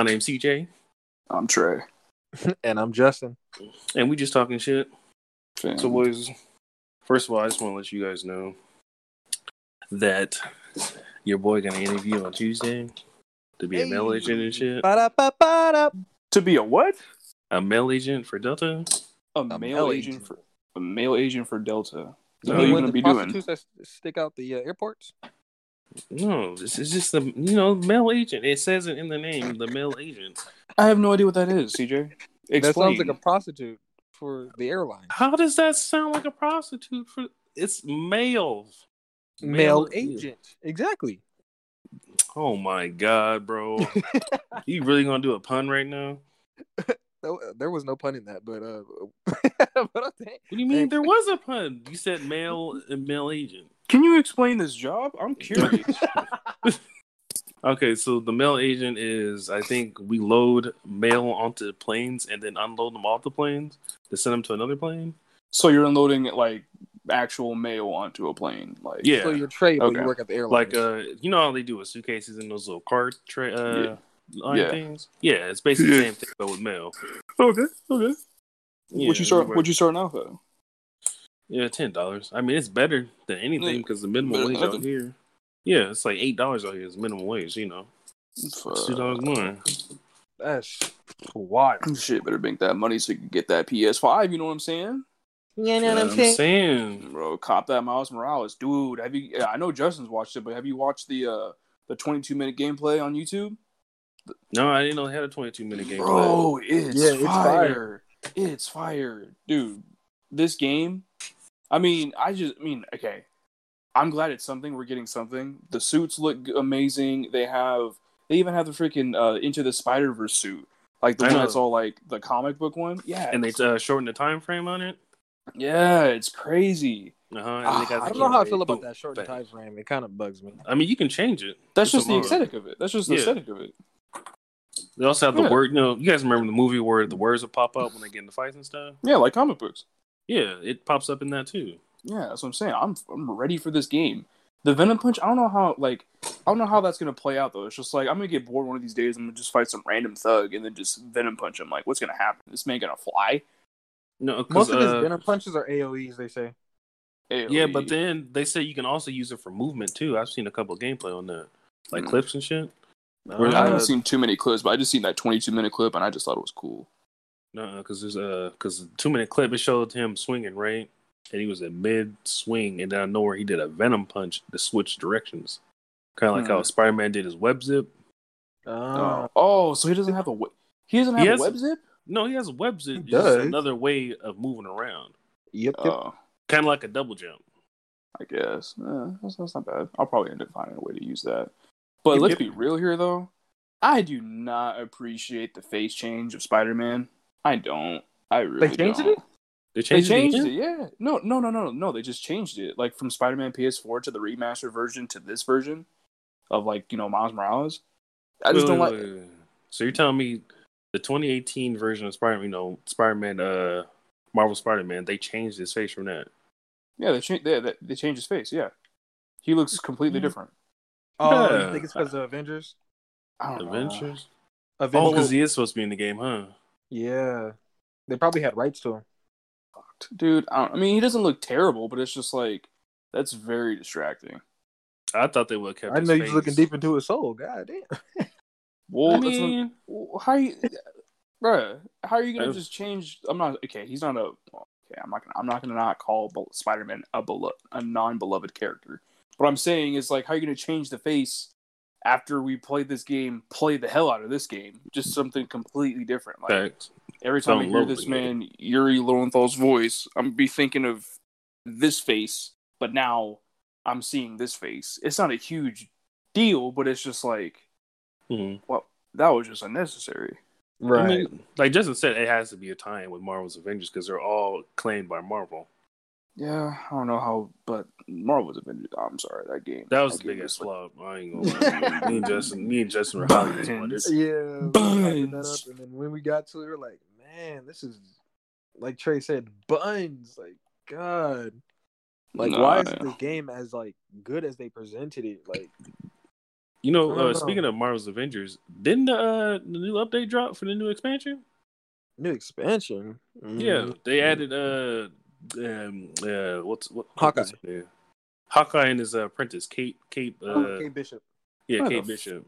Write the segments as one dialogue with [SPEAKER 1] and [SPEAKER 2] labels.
[SPEAKER 1] My name's CJ,
[SPEAKER 2] I'm Trey.
[SPEAKER 3] and I'm Justin.
[SPEAKER 1] and we just talking shit.
[SPEAKER 2] Fam.
[SPEAKER 1] So, boys, first of all, I just want to let you guys know that your boy gonna interview on Tuesday to be a mail agent and shit.
[SPEAKER 3] Ba-da-ba-ba-da.
[SPEAKER 2] to be a what?
[SPEAKER 1] A mail agent for Delta.
[SPEAKER 2] A,
[SPEAKER 3] A
[SPEAKER 2] male,
[SPEAKER 3] male
[SPEAKER 2] agent,
[SPEAKER 3] agent.
[SPEAKER 2] for a male agent for Delta.
[SPEAKER 1] No,
[SPEAKER 2] What are you
[SPEAKER 1] you
[SPEAKER 2] gonna
[SPEAKER 3] of
[SPEAKER 2] be doing?
[SPEAKER 3] prostitutes that stick out the uh, airports?
[SPEAKER 1] No, this is just the you know male agent. It says it in the name, the male agent.
[SPEAKER 2] I have no idea what that is, CJ. Explain.
[SPEAKER 3] That sounds like a prostitute for the airline.
[SPEAKER 1] How does that sound like a prostitute? For it's mail.
[SPEAKER 3] Male agent. Exactly.
[SPEAKER 1] Oh my god, bro! you really gonna do a pun right now?
[SPEAKER 3] There- There was no pun in that, but uh, but I think
[SPEAKER 1] What do you mean there was a pun? You said male and male agent.
[SPEAKER 2] Can you explain this job? I'm curious.
[SPEAKER 1] Okay, so the mail agent is I think we load mail onto planes and then unload them off the planes to send them to another plane.
[SPEAKER 2] so you're unloading like actual mail onto a plane, like
[SPEAKER 1] Yeah.
[SPEAKER 3] so you're Trey,
[SPEAKER 2] Okay.
[SPEAKER 3] you work at the airline.
[SPEAKER 1] Like uh you know how they do with suitcases and those little cart tray uh
[SPEAKER 2] Yeah.
[SPEAKER 1] line
[SPEAKER 2] Yeah.
[SPEAKER 1] things? Yeah, it's basically the same thing but with mail.
[SPEAKER 2] Okay, okay.
[SPEAKER 1] Yeah,
[SPEAKER 2] what you start?
[SPEAKER 1] we
[SPEAKER 2] What you starting off at?
[SPEAKER 1] Yeah, ten dollars. I mean, it's better than anything
[SPEAKER 2] Yeah,
[SPEAKER 1] because the minimum
[SPEAKER 2] better
[SPEAKER 1] wage out here. Yeah, it's like eight dollars out here is minimum wage. You know, it's two dollars more.
[SPEAKER 3] that's wild.
[SPEAKER 2] Shit, better bank that money so you can get that PS5. You know what I'm saying?
[SPEAKER 3] You
[SPEAKER 1] Yeah,
[SPEAKER 3] know what
[SPEAKER 1] I'm saying.
[SPEAKER 2] Bro, cop that Miles Morales, dude. Have you? Yeah, I know Justin's watched it, but have you watched the uh the 22 minute gameplay on YouTube?
[SPEAKER 1] No, I didn't know they had a twenty-two minute game.
[SPEAKER 2] Bro, it's,
[SPEAKER 3] Yeah, it's
[SPEAKER 2] fire. It's fire, dude. This game. I mean, I just I mean, okay. I'm glad it's something. We're getting something. The suits look amazing. They have. They even have the freaking uh, Into the Spider Verse suit, like the
[SPEAKER 1] I
[SPEAKER 2] one
[SPEAKER 1] know.
[SPEAKER 2] that's all like the comic book one. Yeah,
[SPEAKER 1] and they uh, shortened the time frame on it.
[SPEAKER 2] yeah, it's crazy.
[SPEAKER 1] Uh huh.
[SPEAKER 2] Ah,
[SPEAKER 3] I don't know how I feel about that short time frame. It kind of bugs me.
[SPEAKER 1] I mean, you can change it.
[SPEAKER 2] That's
[SPEAKER 1] It's
[SPEAKER 2] just the
[SPEAKER 1] a
[SPEAKER 2] aesthetic of it. That's just the
[SPEAKER 1] Yeah.
[SPEAKER 2] aesthetic of it.
[SPEAKER 1] They also have the word. You know, you guys remember the movie where the words would pop up when they get into fights and stuff?
[SPEAKER 2] Yeah, like comic books.
[SPEAKER 1] Yeah, it pops up in that too.
[SPEAKER 2] Yeah, that's what I'm saying. I'm I'm ready for this game. The Venom Punch, I don't know how like I don't know how that's gonna play out though. It's just like I'm gonna get bored one of these days. I'm gonna just fight some random thug and then just Venom Punch him. Like, what's gonna happen? This man gonna fly?
[SPEAKER 1] No,
[SPEAKER 3] Most
[SPEAKER 1] because
[SPEAKER 3] of his
[SPEAKER 1] uh,
[SPEAKER 3] venom punches are AOE's. They say.
[SPEAKER 1] yeah, but then they say you can also use it for movement too. I've seen a couple of gameplay on that, like
[SPEAKER 2] Hmm.
[SPEAKER 1] clips and shit.
[SPEAKER 3] Uh,
[SPEAKER 2] I haven't seen too many clips, but I just seen that 22 minute clip and I just thought it was cool.
[SPEAKER 1] No, because there's uh, because two minute clip it showed him swinging right, and he was in mid swing, and then I know where he did a venom punch to switch directions, kind of like
[SPEAKER 2] Hmm.
[SPEAKER 1] how Spider Man did his web zip.
[SPEAKER 3] Uh,
[SPEAKER 2] Oh, oh, so he doesn't have a we- he doesn't have
[SPEAKER 1] He
[SPEAKER 2] a
[SPEAKER 1] has-
[SPEAKER 2] web zip.
[SPEAKER 1] No, he has a web zip.
[SPEAKER 3] He
[SPEAKER 1] It's just
[SPEAKER 3] does.
[SPEAKER 1] another way of moving around,
[SPEAKER 3] yep. yep.
[SPEAKER 2] Oh,
[SPEAKER 1] kind of like a double jump.
[SPEAKER 2] I guess Eh, that's, that's not bad. I'll probably end up finding a way to use that. But
[SPEAKER 1] Yep,
[SPEAKER 2] let's
[SPEAKER 1] yep.
[SPEAKER 2] be real here, though. I do not appreciate the face change of Spider Man. I don't. I really they
[SPEAKER 3] changed
[SPEAKER 2] don't.
[SPEAKER 3] it?
[SPEAKER 1] They
[SPEAKER 2] They
[SPEAKER 1] changed,
[SPEAKER 2] changed
[SPEAKER 1] it.
[SPEAKER 2] it, yeah. No, no, no, no, no. They just changed it, like from Spider-Man PS4 to the remastered version to this version of like you know Miles Morales. I just
[SPEAKER 1] Wait,
[SPEAKER 2] don't
[SPEAKER 1] wait,
[SPEAKER 2] like.
[SPEAKER 1] wait, wait. So you're telling me the 2018 version of Spider, you know, Spider-Man, uh, Marvel Spider-Man, they changed his face from that.
[SPEAKER 2] Yeah, they changed. They, they, they changed his face. Yeah, he looks completely
[SPEAKER 3] Mhm.
[SPEAKER 2] different.
[SPEAKER 3] Oh,
[SPEAKER 1] Yeah.
[SPEAKER 3] you think it's because of Avengers?
[SPEAKER 2] I don't know.
[SPEAKER 1] Adventures. Oh,
[SPEAKER 3] Avengers.
[SPEAKER 1] because he is supposed to be in the game, huh?
[SPEAKER 3] Yeah, they probably had rights to him.
[SPEAKER 2] dude. I, don't, I mean, he doesn't look terrible, but it's just like that's very distracting.
[SPEAKER 1] I thought they would have kept.
[SPEAKER 3] I know he's
[SPEAKER 1] face.
[SPEAKER 3] looking deep into his soul. God damn.
[SPEAKER 2] Well,
[SPEAKER 1] I
[SPEAKER 2] that's what-
[SPEAKER 1] mean,
[SPEAKER 2] how you, bruh? How are you gonna
[SPEAKER 1] I-
[SPEAKER 2] just change? I'm not okay. He's not a. Okay, I'm not gonna. I'm not gonna not call Spider-Man a belo- a non-beloved character. What I'm saying is like, how are you gonna change the face after we played this game? Play the hell out of this game. Just something completely different. Like
[SPEAKER 1] facts.
[SPEAKER 2] every time I
[SPEAKER 1] Don't
[SPEAKER 2] hear this
[SPEAKER 1] the
[SPEAKER 2] man Yuri Lowenthal's voice, I'm be thinking of this face, but now I'm seeing this face. It's not a huge deal, but it's just like,
[SPEAKER 1] Mhm.
[SPEAKER 2] well, that was just unnecessary.
[SPEAKER 3] Right.
[SPEAKER 1] I mean, like Justin said, it has to be a tie-in with Marvel's Avengers because they're all claimed by Marvel.
[SPEAKER 2] Yeah, I don't know how, but Marvel's Avengers. I'm sorry, that game.
[SPEAKER 1] That was
[SPEAKER 2] that
[SPEAKER 1] the
[SPEAKER 2] game
[SPEAKER 1] biggest
[SPEAKER 2] was
[SPEAKER 1] flop. I ain't gonna lie. me and Justin, me and Justin were highly disappointed.
[SPEAKER 3] yeah. we that
[SPEAKER 2] Buns.
[SPEAKER 3] up, and then when we got to it, we are like, man, this is like Trey said, buns. Like, God. Like,
[SPEAKER 2] Nah,
[SPEAKER 3] why is the game as like good as they presented it? Like,
[SPEAKER 1] You know, uh,
[SPEAKER 3] know.
[SPEAKER 1] speaking of Marvel's Avengers, didn't the, uh, the new update drop for the new expansion?
[SPEAKER 3] New expansion.
[SPEAKER 1] Yeah,
[SPEAKER 3] Mm.
[SPEAKER 1] they added uh, um, uh, what's what?
[SPEAKER 3] Hawkeye.
[SPEAKER 1] what's? Hawkeye and his uh, apprentice, Kate, Kate, uh,
[SPEAKER 3] Oh, Kate Bishop.
[SPEAKER 1] yeah,
[SPEAKER 2] What
[SPEAKER 1] Kate
[SPEAKER 2] the
[SPEAKER 1] Bishop.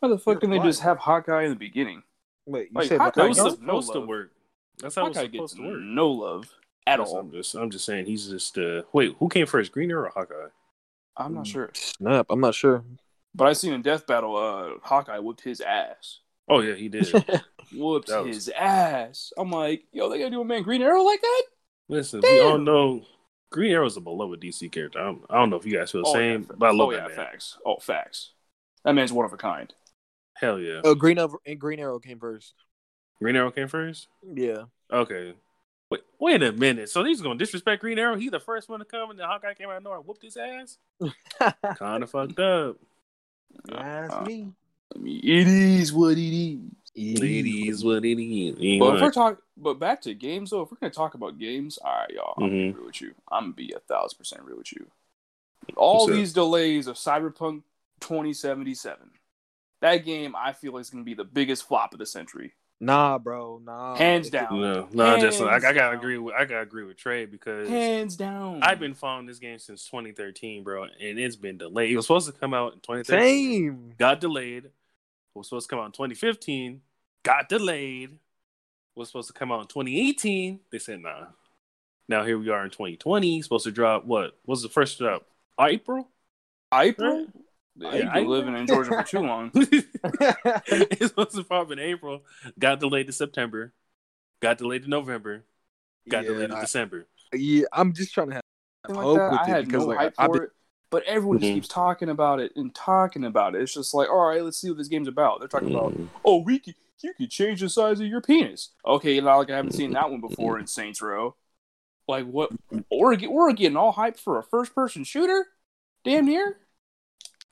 [SPEAKER 2] How the fuck
[SPEAKER 3] You're
[SPEAKER 2] can they just have Hawkeye in the beginning?
[SPEAKER 3] Wait, you
[SPEAKER 2] Like,
[SPEAKER 3] said
[SPEAKER 2] Hawkeye
[SPEAKER 1] That was
[SPEAKER 2] gets
[SPEAKER 3] Jones?
[SPEAKER 1] supposed
[SPEAKER 2] no
[SPEAKER 1] to work. That's how it was
[SPEAKER 2] Hawkeye gets
[SPEAKER 1] supposed to work.
[SPEAKER 2] no love at
[SPEAKER 1] That's-
[SPEAKER 2] all.
[SPEAKER 1] I'm just, I'm just saying he's just uh. Wait, who came first, Green Arrow or Hawkeye?
[SPEAKER 2] I'm not
[SPEAKER 3] Mm.
[SPEAKER 2] sure,
[SPEAKER 3] Snap. I'm not sure.
[SPEAKER 2] but I seen in Death Battle, uh, Hawkeye whooped his ass.
[SPEAKER 1] Oh yeah, he did.
[SPEAKER 2] Whooped
[SPEAKER 1] was-
[SPEAKER 2] his ass. I'm like, yo, they gotta do a man Green Arrow like that?
[SPEAKER 1] Listen, we all know Green Arrow's a beloved DC character. I don't, I don't know if you guys feel the
[SPEAKER 2] Oh,
[SPEAKER 1] same,
[SPEAKER 2] yeah,
[SPEAKER 1] but I love
[SPEAKER 2] oh,
[SPEAKER 1] that
[SPEAKER 2] yeah,
[SPEAKER 1] man.
[SPEAKER 2] facts. Oh, facts. That man's one of a kind.
[SPEAKER 1] Hell yeah.
[SPEAKER 3] oh, Green Arrow and Green Arrow came first.
[SPEAKER 1] Green Arrow came first.
[SPEAKER 3] Yeah.
[SPEAKER 1] Okay. Wait, wait a minute. So he's gonna disrespect Green Arrow? He the first one to come, and the Hawkeye came out of nowhere and whooped his ass. Kind of fucked up.
[SPEAKER 3] That's
[SPEAKER 2] Uh,
[SPEAKER 3] me.
[SPEAKER 2] I mean, it is what it is.
[SPEAKER 1] It is what it is. You
[SPEAKER 2] But if we're
[SPEAKER 1] know,
[SPEAKER 2] talking, but back to games though, if we're gonna talk about games, all right, y'all, I'm gonna
[SPEAKER 1] Mhm.
[SPEAKER 2] be real with you. I'm gonna be a thousand percent real with you. All
[SPEAKER 1] What's up?
[SPEAKER 2] these delays of Cyberpunk 2077, that game I feel is gonna be the biggest flop of the century,
[SPEAKER 3] Nah, bro. Nah.
[SPEAKER 2] hands down,
[SPEAKER 1] no, no, just I, I gotta
[SPEAKER 2] Hands
[SPEAKER 1] agree with I gotta agree with Trey because
[SPEAKER 2] hands down.
[SPEAKER 1] I've been following this game since 2013, bro, and it's been delayed. It was supposed to come out in 2013.
[SPEAKER 3] Same.
[SPEAKER 1] got delayed. Was supposed to come out in 2015, got delayed. Was supposed to come out in 2018. They said nah. Now here we are in 2020. Supposed to drop what? Was the first drop? April?
[SPEAKER 2] April.
[SPEAKER 1] Yeah,
[SPEAKER 2] You've been living in Georgia for too long.
[SPEAKER 1] it's supposed to pop in April. Got delayed to September. Got delayed to November. Got
[SPEAKER 3] yeah,
[SPEAKER 1] delayed to
[SPEAKER 3] I-
[SPEAKER 1] December.
[SPEAKER 3] yeah, I'm just trying to have
[SPEAKER 2] Something
[SPEAKER 3] hope
[SPEAKER 2] like that.
[SPEAKER 3] with
[SPEAKER 2] I
[SPEAKER 3] it
[SPEAKER 2] had
[SPEAKER 3] because
[SPEAKER 2] no
[SPEAKER 3] like
[SPEAKER 2] hype
[SPEAKER 3] I've
[SPEAKER 2] for
[SPEAKER 3] been,
[SPEAKER 2] it, but everyone just
[SPEAKER 1] Mhm.
[SPEAKER 2] keeps talking about it and talking about it. It's just like, all right, let's see what this game's about. They're talking about,
[SPEAKER 1] Mm.
[SPEAKER 2] oh, we could, you could change the size of your penis. Okay, not like I haven't seen that one before in Saints Row. Like what? We're we're getting all hyped for a first person shooter. Damn near.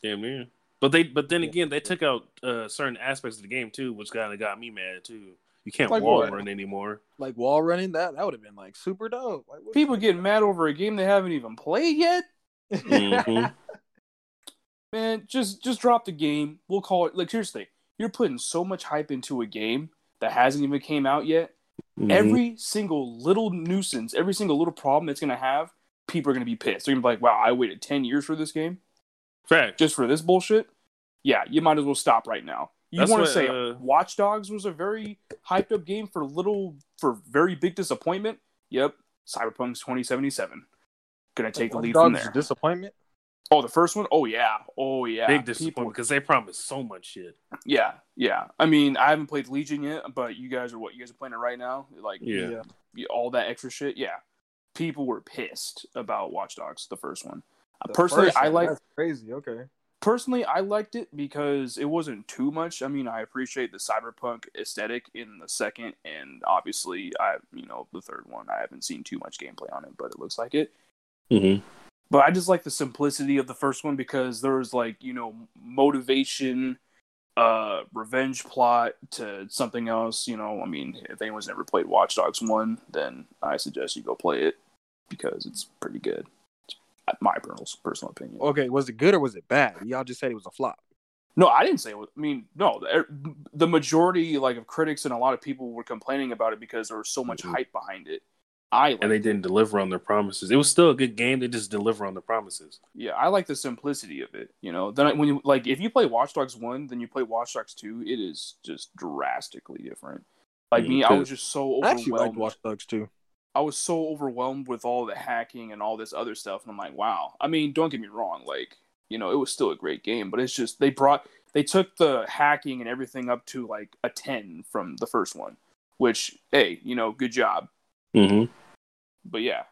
[SPEAKER 1] Damn near. But they, but then again, they took out uh, certain aspects of the game too, which kind of got me mad too. You can't
[SPEAKER 2] Like
[SPEAKER 1] wall
[SPEAKER 2] what?
[SPEAKER 1] run anymore.
[SPEAKER 3] like wall running. That that would have been like super dope. Like
[SPEAKER 2] People getting mad over a game they haven't even played yet.
[SPEAKER 1] Mhm.
[SPEAKER 2] Man, just just drop the game. We'll call it. Like seriously, you're putting so much hype into a game that hasn't even came out yet.
[SPEAKER 1] Mhm.
[SPEAKER 2] every single little nuisance, every single little problem it's gonna have, people are gonna be pissed. They're gonna be like, "Wow, I waited ten years for this game
[SPEAKER 1] fact.
[SPEAKER 2] just for this bullshit." Yeah, you might as well stop right now. You want to say
[SPEAKER 1] uh,
[SPEAKER 2] Watch Dogs was a very hyped up game for little for very big disappointment? Yep, Cyberpunk's 2077 gonna take the lead
[SPEAKER 3] Dogs
[SPEAKER 2] from
[SPEAKER 3] is
[SPEAKER 2] there.
[SPEAKER 3] Disappointment.
[SPEAKER 2] Oh, the first one? Oh yeah, oh yeah.
[SPEAKER 1] Big disappointment because they promised so much shit.
[SPEAKER 2] Yeah, yeah. I mean, I haven't played Legion yet, but you guys are what? You guys are playing it right now? Like,
[SPEAKER 1] Yeah.
[SPEAKER 2] y- all that extra shit. Yeah, people were pissed about Watch Dogs, the first one. Uh,
[SPEAKER 3] The
[SPEAKER 2] personally,
[SPEAKER 3] first
[SPEAKER 2] I like
[SPEAKER 3] That's crazy. Okay.
[SPEAKER 2] personally I liked it because it wasn't too much. I mean, I appreciate the cyberpunk aesthetic in the second, and obviously, I you know the third one. I haven't seen too much gameplay on it, but it looks like it.
[SPEAKER 1] Mm-hmm.
[SPEAKER 2] But I just like the simplicity of the first one because there was like you know motivation, uh, revenge plot to something else. You know, I mean, if anyone's never played Watch Dogs one, then I suggest you go play it because it's pretty good. It's my personal personal opinion.
[SPEAKER 3] Okay. Was it good or was it bad? Y'all just said it was a flop.
[SPEAKER 2] No, I didn't say. It was, I mean, no. The, the majority, like, of critics and a lot of people were complaining about it because there was so much
[SPEAKER 1] Mhm.
[SPEAKER 2] hype behind it. I
[SPEAKER 1] And they didn't deliver on their promises. It was still a good game. They just deliver on the promises.
[SPEAKER 2] Yeah, I like the simplicity of it. You know, then I, when you like, if you play Watch Dogs one, then you play Watch Dogs two, it is just drastically different. Like
[SPEAKER 1] Mm,
[SPEAKER 2] me, I was just so
[SPEAKER 3] I actually liked
[SPEAKER 2] overwhelmed.
[SPEAKER 3] Watch Dogs too.
[SPEAKER 2] I was so overwhelmed with all the hacking and all this other stuff, and I'm like, wow. I mean, don't get me wrong, like you know, it was still a great game, but it's just they brought they took the hacking and everything up to like a ten from the first one, which hey, you know, good job.
[SPEAKER 1] Mm-hmm.
[SPEAKER 2] But yeah,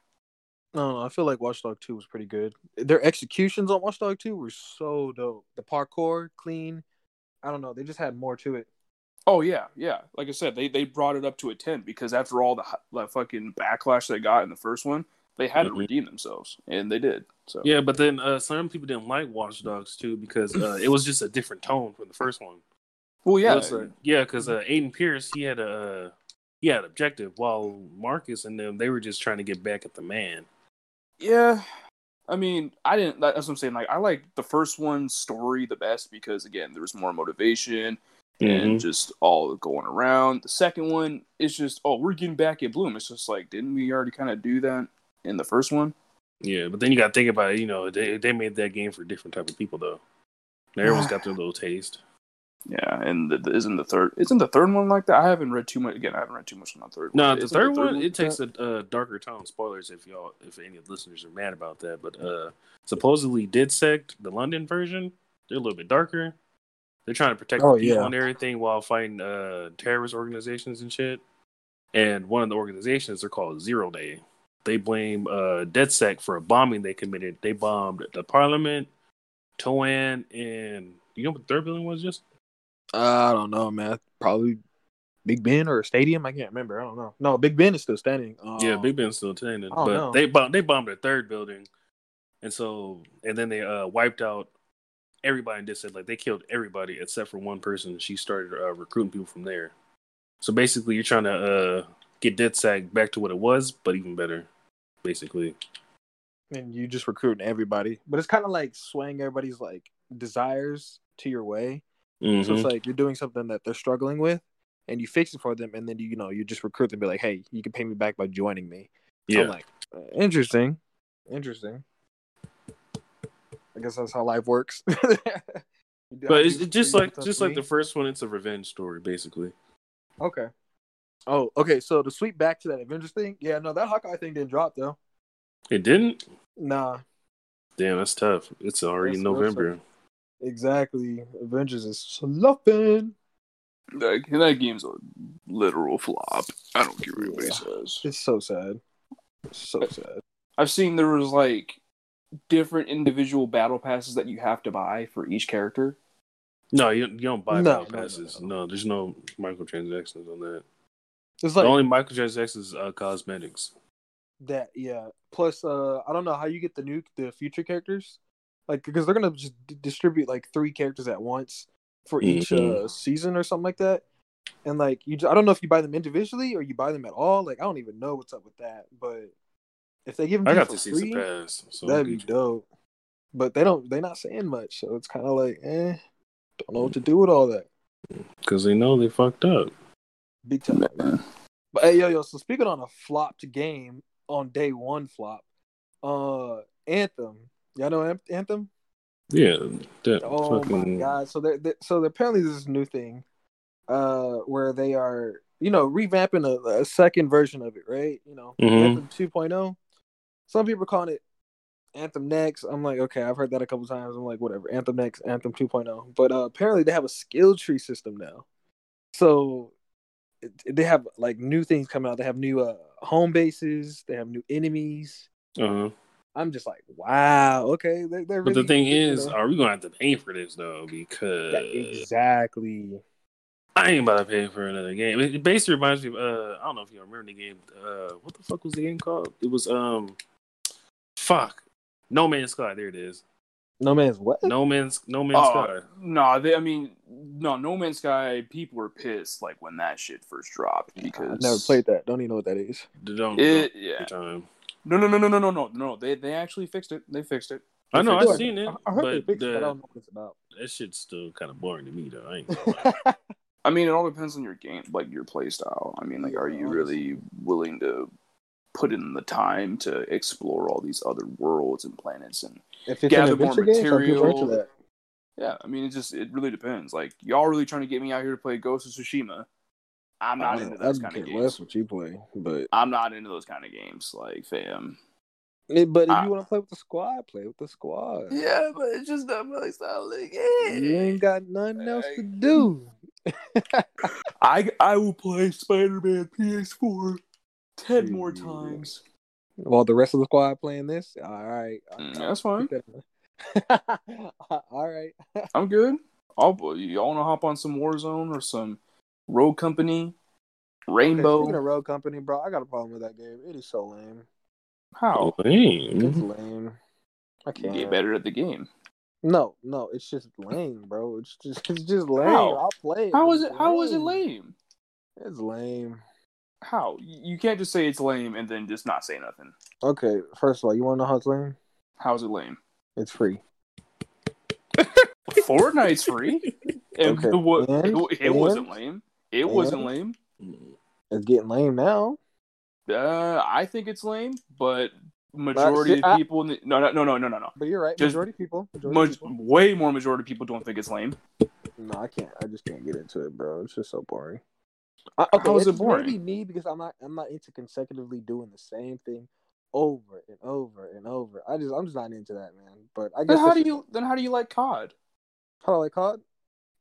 [SPEAKER 3] No, no, I feel like Watchdog 2 was pretty good. Their executions on Watchdog 2 were so dope. The parkour, clean. I don't know. They just had more to it.
[SPEAKER 2] oh yeah, yeah. Like I said, they they brought it up to a ten because after all the, hu- the fucking backlash they got in the first one, they had
[SPEAKER 1] Mhm.
[SPEAKER 2] to redeem themselves, and they did. So
[SPEAKER 1] Yeah, but then uh, some people didn't like Watch Dogs too because uh, it was just a different tone from the first one.
[SPEAKER 2] well, yeah,
[SPEAKER 1] was, uh, yeah, because uh, Aiden Pearce he had a uh, he had objective while Marcus and them they were just trying to get back at the man.
[SPEAKER 2] Yeah. I mean, I didn't. That's what I'm saying. Like, I like the first one's story the best because again, there was more motivation
[SPEAKER 1] Mhm.
[SPEAKER 2] and just all going around. The second one is just, oh, we're getting back at Blume. It's just like, didn't we already kind of do that in the first one?
[SPEAKER 1] Yeah, but then you got to think about it. You know, they they made that game for different type of people though. Everyone's got their little taste.
[SPEAKER 2] Yeah, and the, the, isn't the third isn't the third one like that? I haven't read too much. Again, I haven't read too much on the third
[SPEAKER 1] No,
[SPEAKER 2] one.
[SPEAKER 1] the
[SPEAKER 2] Isn't
[SPEAKER 1] third, one
[SPEAKER 2] like
[SPEAKER 1] it takes
[SPEAKER 2] that?
[SPEAKER 1] a, a darker tone. Spoilers if y'all, if any of the listeners are mad about that, but uh, supposedly DedSec, the London version, they're a little bit darker. They're trying to protect
[SPEAKER 3] Oh,
[SPEAKER 1] the people
[SPEAKER 3] yeah.
[SPEAKER 1] and everything while fighting uh terrorist organizations and shit. And one of the organizations they're called Zero Day. They blame uh DedSec for a bombing they committed. They bombed the Parliament, Toan, and you know what the third building was just?
[SPEAKER 3] I don't know, man. Probably Big Ben or a stadium. I can't remember. I don't know. No, Big Ben is still standing. Um,
[SPEAKER 1] Yeah, Big Ben's still
[SPEAKER 3] standing.
[SPEAKER 1] But
[SPEAKER 3] know.
[SPEAKER 1] they bombed they bombed a third building, and so and then they uh wiped out everybody and just said like they killed everybody except for one person. She started uh, recruiting people from there. So basically, you're trying to uh get DedSec back to what it was, but even better, basically.
[SPEAKER 3] and you just recruiting everybody. But it's kind of like swaying everybody's like desires to your way. So
[SPEAKER 1] Mhm.
[SPEAKER 3] it's like you're doing something that they're struggling with, and you fix it for them, and then you, you know you just recruit them, be like, hey, you can pay me back by joining me.
[SPEAKER 1] yeah,
[SPEAKER 3] I'm like, interesting, interesting. I guess that's how life works.
[SPEAKER 1] but it's just like just like the first one. It's a revenge story, basically.
[SPEAKER 3] okay. Oh, okay. So to sweep back to that Avengers thing, yeah, no, that Hawkeye thing didn't drop though.
[SPEAKER 1] It didn't.
[SPEAKER 3] Nah,
[SPEAKER 1] Damn, that's tough. It's already
[SPEAKER 3] that's
[SPEAKER 1] November.
[SPEAKER 3] Exactly. Avengers is sloughing.
[SPEAKER 2] That, that game's a literal flop. I don't care what anybody
[SPEAKER 3] Yeah.
[SPEAKER 2] says.
[SPEAKER 3] It's so sad. It's so sad.
[SPEAKER 2] I've seen there was like different individual battle passes that you have to buy for each character.
[SPEAKER 1] No, you, you don't buy
[SPEAKER 3] No,
[SPEAKER 1] battle
[SPEAKER 3] no, no,
[SPEAKER 1] passes.
[SPEAKER 3] no.
[SPEAKER 1] No, there's no microtransactions on that.
[SPEAKER 3] It's like
[SPEAKER 1] the
[SPEAKER 3] like
[SPEAKER 1] only microtransactions is uh, cosmetics.
[SPEAKER 3] that, yeah. Plus, uh, I don't know how you get the new the future characters, like because they're gonna just d- distribute like three characters at once for each
[SPEAKER 1] Mhm.
[SPEAKER 3] uh season or something like that. And like you, just, I don't know if you buy them individually or you buy them at all. Like I don't even know what's up with that. But if they give them
[SPEAKER 1] I got
[SPEAKER 3] for
[SPEAKER 1] the season
[SPEAKER 3] free,
[SPEAKER 1] pass, so
[SPEAKER 3] that'd be dope. But they don't. They're not saying much, so it's kind of like, eh, don't know what to do with all that.
[SPEAKER 1] because they know they fucked up.
[SPEAKER 3] Big time. But hey, yo, yo. So speaking on a flopped game on day one flop, uh, Anthem. Y'all know Anthem?
[SPEAKER 1] Yeah,
[SPEAKER 3] Oh
[SPEAKER 1] fucking
[SPEAKER 3] my god! So there, so apparently this new thing, uh, where they are, you know, revamping a, a second version of it, right? You know,
[SPEAKER 1] Mhm.
[SPEAKER 3] Anthem 2.0. Some people are calling it Anthem Next. I'm like, okay, I've heard that a couple times. I'm like, whatever. Anthem Next, Anthem 2.0. But uh, apparently they have a skill tree system now. So they have like new things coming out. They have new uh, home bases. They have new enemies.
[SPEAKER 1] Uh-huh.
[SPEAKER 3] I'm just like, wow, okay. They, they're
[SPEAKER 1] But the thing is,
[SPEAKER 3] know-
[SPEAKER 1] are we gonna have to pay for this though? Because
[SPEAKER 3] Yeah, exactly.
[SPEAKER 1] I ain't about to pay for another game. It, it basically reminds me of uh, I don't know if you remember the game. Uh, what the fuck was the game called? It was um, fuck, No Man's Sky. There it is.
[SPEAKER 3] No man's what?
[SPEAKER 1] No Man's No Man's
[SPEAKER 2] Oh,
[SPEAKER 1] Sky.
[SPEAKER 2] no, they. I mean, no, No Man's Sky. People were pissed like when that shit first dropped because
[SPEAKER 3] I've never played that. Don't even know what that is.
[SPEAKER 1] Don't,
[SPEAKER 2] it.
[SPEAKER 1] don't
[SPEAKER 2] Yeah,
[SPEAKER 1] time.
[SPEAKER 2] No, no, no, no, no, no, no, no. They they actually fixed it. They fixed it.
[SPEAKER 1] I know, I've seen it,
[SPEAKER 3] I heard they
[SPEAKER 1] but
[SPEAKER 3] fixed it, but I don't know what it's about.
[SPEAKER 1] that shit's still kind of boring to me though. I ain't gonna.
[SPEAKER 2] I mean, it all depends on your game, like your play style. I mean, like, are you really willing to put in the time to explore all these other worlds and planets? And
[SPEAKER 3] if it's
[SPEAKER 2] Gather
[SPEAKER 3] an
[SPEAKER 2] more
[SPEAKER 3] adventure game, some people are into
[SPEAKER 2] material.
[SPEAKER 3] that.
[SPEAKER 2] yeah, I mean, it just it really depends. Like, y'all really trying to get me out here to play Ghost of Tsushima? I'm not
[SPEAKER 3] I-
[SPEAKER 2] into those kind of games.
[SPEAKER 3] less what you play, but
[SPEAKER 2] I'm not into those kind of games. Like, fam.
[SPEAKER 3] But if
[SPEAKER 2] I-
[SPEAKER 3] you want to play with the squad, play with the squad.
[SPEAKER 2] Yeah, but it's just not my style of
[SPEAKER 3] You ain't got nothing else to do.
[SPEAKER 2] I I will play Spider Man PS4 ten more times.
[SPEAKER 3] While the rest of the squad playing this, all right,
[SPEAKER 2] Mm, that's fine.
[SPEAKER 3] all right.
[SPEAKER 2] I'm good. I'll y'all want to hop on some Warzone or some Rogue Company, Rainbow.
[SPEAKER 3] Speaking of Rogue Company, bro, I got a problem with that game. It is so lame.
[SPEAKER 2] How lame?
[SPEAKER 3] It's
[SPEAKER 1] Lame.
[SPEAKER 3] lame. I can't.
[SPEAKER 2] get better at the game?
[SPEAKER 3] No, no, it's just lame, bro. It's just it's just lame.
[SPEAKER 2] How?
[SPEAKER 3] I'll play it.
[SPEAKER 2] How
[SPEAKER 3] but
[SPEAKER 2] it?
[SPEAKER 3] it's
[SPEAKER 2] How is it lame?
[SPEAKER 3] It's lame.
[SPEAKER 2] How you you can't just say it's lame and then just not say nothing.
[SPEAKER 3] Okay, first of all, you want to know how it's lame?
[SPEAKER 2] How's it lame?
[SPEAKER 3] It's free.
[SPEAKER 2] Fortnite's free, and
[SPEAKER 3] Okay,
[SPEAKER 2] the what?
[SPEAKER 3] and-
[SPEAKER 2] it, it
[SPEAKER 3] and-
[SPEAKER 2] wasn't lame. It wasn't lame.
[SPEAKER 3] It's getting lame now.
[SPEAKER 2] Uh, I think it's lame, but majority
[SPEAKER 3] see,
[SPEAKER 2] of
[SPEAKER 3] I-
[SPEAKER 2] people, the, no, no, no, no, no, no, no.
[SPEAKER 3] But you're right.
[SPEAKER 2] Just-
[SPEAKER 3] Majority of people. Majority
[SPEAKER 2] Much,
[SPEAKER 3] people.
[SPEAKER 2] way more majority of people don't think it's lame.
[SPEAKER 3] No, I can't. I just can't get into it, bro. It's just so boring. I, okay,
[SPEAKER 2] How is
[SPEAKER 3] it's
[SPEAKER 2] it boring?
[SPEAKER 3] Maybe me because I'm not. I'm not into consecutively doing the same thing over and over and over. I just. I'm just not into that, man. But I guess.
[SPEAKER 2] Then how do you? Then how do you like COD?
[SPEAKER 3] How do I call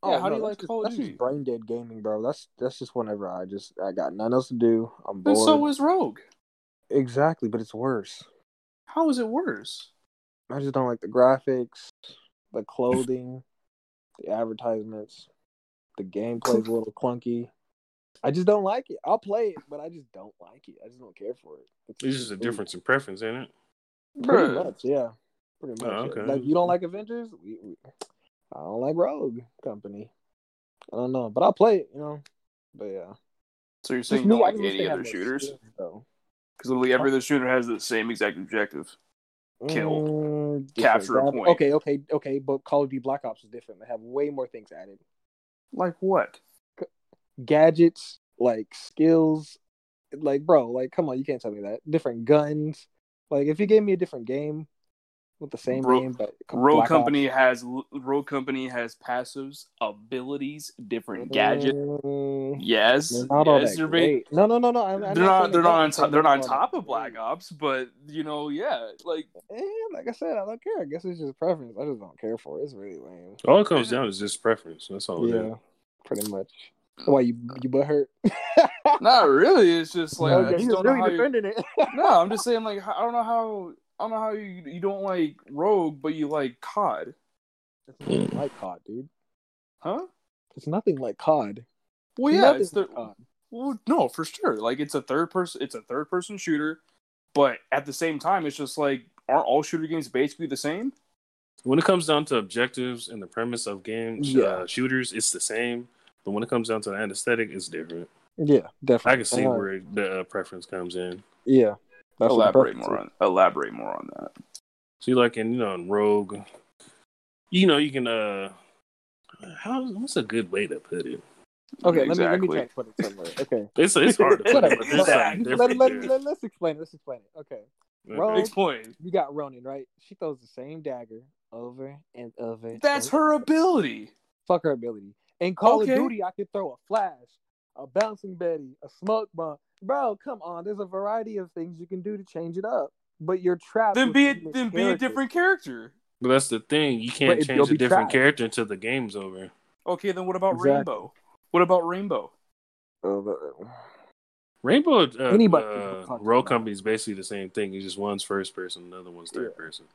[SPEAKER 3] it?
[SPEAKER 2] Yeah, oh, how do you like
[SPEAKER 3] just,
[SPEAKER 2] Call of
[SPEAKER 3] That's
[SPEAKER 2] Duty?
[SPEAKER 3] just brain dead gaming, bro. That's that's just whenever I just I got nothing else to do. I'm
[SPEAKER 2] Then
[SPEAKER 3] bored.
[SPEAKER 2] so is Rogue.
[SPEAKER 3] exactly, but it's worse.
[SPEAKER 2] How is it worse?
[SPEAKER 3] I just don't like the graphics, the clothing, the advertisements. The gameplay's a little clunky. I just don't like it. I'll play it, but I just don't like it. I just don't care for it.
[SPEAKER 1] It's just a difference in preference, isn't it?
[SPEAKER 3] Pretty
[SPEAKER 2] Bruh.
[SPEAKER 3] much, yeah. Pretty oh, much.
[SPEAKER 1] Oh,
[SPEAKER 3] yeah.
[SPEAKER 1] okay.
[SPEAKER 3] Like you don't like Avengers? We, we, I don't like Rogue Company. I don't know, but I'll play it. You know, but yeah.
[SPEAKER 2] So you're saying you
[SPEAKER 3] me,
[SPEAKER 2] don't
[SPEAKER 3] I
[SPEAKER 2] like any other shooters? Because literally every other shooter has the same exact objective. Kill.
[SPEAKER 3] Mm,
[SPEAKER 2] Capture a point.
[SPEAKER 3] Okay, okay, okay. But Call of Duty Black Ops is different. They have way more things added.
[SPEAKER 2] Like what?
[SPEAKER 3] Gadgets, like skills, like bro, like come on, you can't tell me that. Different guns. Like if you gave me a different game with the same
[SPEAKER 2] Ro-
[SPEAKER 3] name, but
[SPEAKER 2] Rogue
[SPEAKER 3] Black
[SPEAKER 2] Company
[SPEAKER 3] Ops-
[SPEAKER 2] has Rogue Company has passives, abilities, different gadgets.
[SPEAKER 3] Mm,
[SPEAKER 2] Yes,
[SPEAKER 3] They're not all
[SPEAKER 2] yes,
[SPEAKER 3] that
[SPEAKER 2] they're
[SPEAKER 3] great. No, no, no, no. I'm, I'm
[SPEAKER 2] they're not they're not on top they're not on top of Black. Ops, but you know, yeah, like
[SPEAKER 3] Eh, like I said, I don't care. I guess it's just preference. I just don't care for it. It's really lame.
[SPEAKER 1] All it comes down is just preference. That's all. it is.
[SPEAKER 3] yeah, pretty much. Why you you butt hurt?
[SPEAKER 2] not really. It's just like I
[SPEAKER 3] okay,
[SPEAKER 2] just
[SPEAKER 3] he
[SPEAKER 2] don't know
[SPEAKER 3] really
[SPEAKER 2] how you,
[SPEAKER 3] defending it.
[SPEAKER 2] No, I'm just saying like I don't know how I don't know how you you don't like Rogue, but you like COD,
[SPEAKER 3] It's nothing like COD, dude.
[SPEAKER 2] huh?
[SPEAKER 3] It's nothing like COD.
[SPEAKER 2] Well, yeah,
[SPEAKER 3] nothing
[SPEAKER 2] it's the
[SPEAKER 3] like COD.
[SPEAKER 2] well, no for sure. Like it's a third person, it's a third person shooter, but at the same time, it's just like aren't all shooter games basically the same?
[SPEAKER 1] When it comes down to objectives and the premise of games,
[SPEAKER 3] Yeah.
[SPEAKER 1] uh, shooters, it's the same. But when it comes down to the aesthetic, it's different.
[SPEAKER 3] Yeah, definitely.
[SPEAKER 1] I can see
[SPEAKER 3] Uh,
[SPEAKER 1] where the uh, preference comes in.
[SPEAKER 3] Yeah, that's
[SPEAKER 2] elaborate more on elaborate more on that.
[SPEAKER 1] See, like in you know, in Rogue, you know, you can uh, how what's a good way to put it?
[SPEAKER 3] Okay, let me let me try to put it somewhere. Okay.
[SPEAKER 1] It's it's hard to put it,
[SPEAKER 3] Whatever.
[SPEAKER 1] but
[SPEAKER 3] let, let, let, let's explain it. Let's explain it. Okay.
[SPEAKER 1] Okay.
[SPEAKER 3] Rogue-
[SPEAKER 2] Explain.
[SPEAKER 3] You got Ronin, right? She throws the same dagger over and over.
[SPEAKER 2] That's
[SPEAKER 3] over.
[SPEAKER 2] her ability.
[SPEAKER 3] Fuck her ability. In Call
[SPEAKER 2] Okay.
[SPEAKER 3] of Duty, I could throw a flash, a bouncing Betty, a smoke bomb. Bro, come on. There's a variety of things you can do to change it up. But you're trapped.
[SPEAKER 2] Then be a,
[SPEAKER 3] these
[SPEAKER 2] then be a different character.
[SPEAKER 1] But that's the thing. You can't
[SPEAKER 3] But
[SPEAKER 1] change
[SPEAKER 3] you'll
[SPEAKER 1] a different
[SPEAKER 3] trapped.
[SPEAKER 1] character until the game's over.
[SPEAKER 2] Okay, then what about
[SPEAKER 3] Exactly.
[SPEAKER 2] Rainbow? What about Rainbow?
[SPEAKER 3] Uh,
[SPEAKER 1] Rainbow uh,
[SPEAKER 3] Anybody can
[SPEAKER 1] uh,
[SPEAKER 3] talk to
[SPEAKER 1] Rogue
[SPEAKER 3] about
[SPEAKER 1] Company is basically the same thing. It's just one's first person, another one's third
[SPEAKER 3] Yeah.
[SPEAKER 1] person.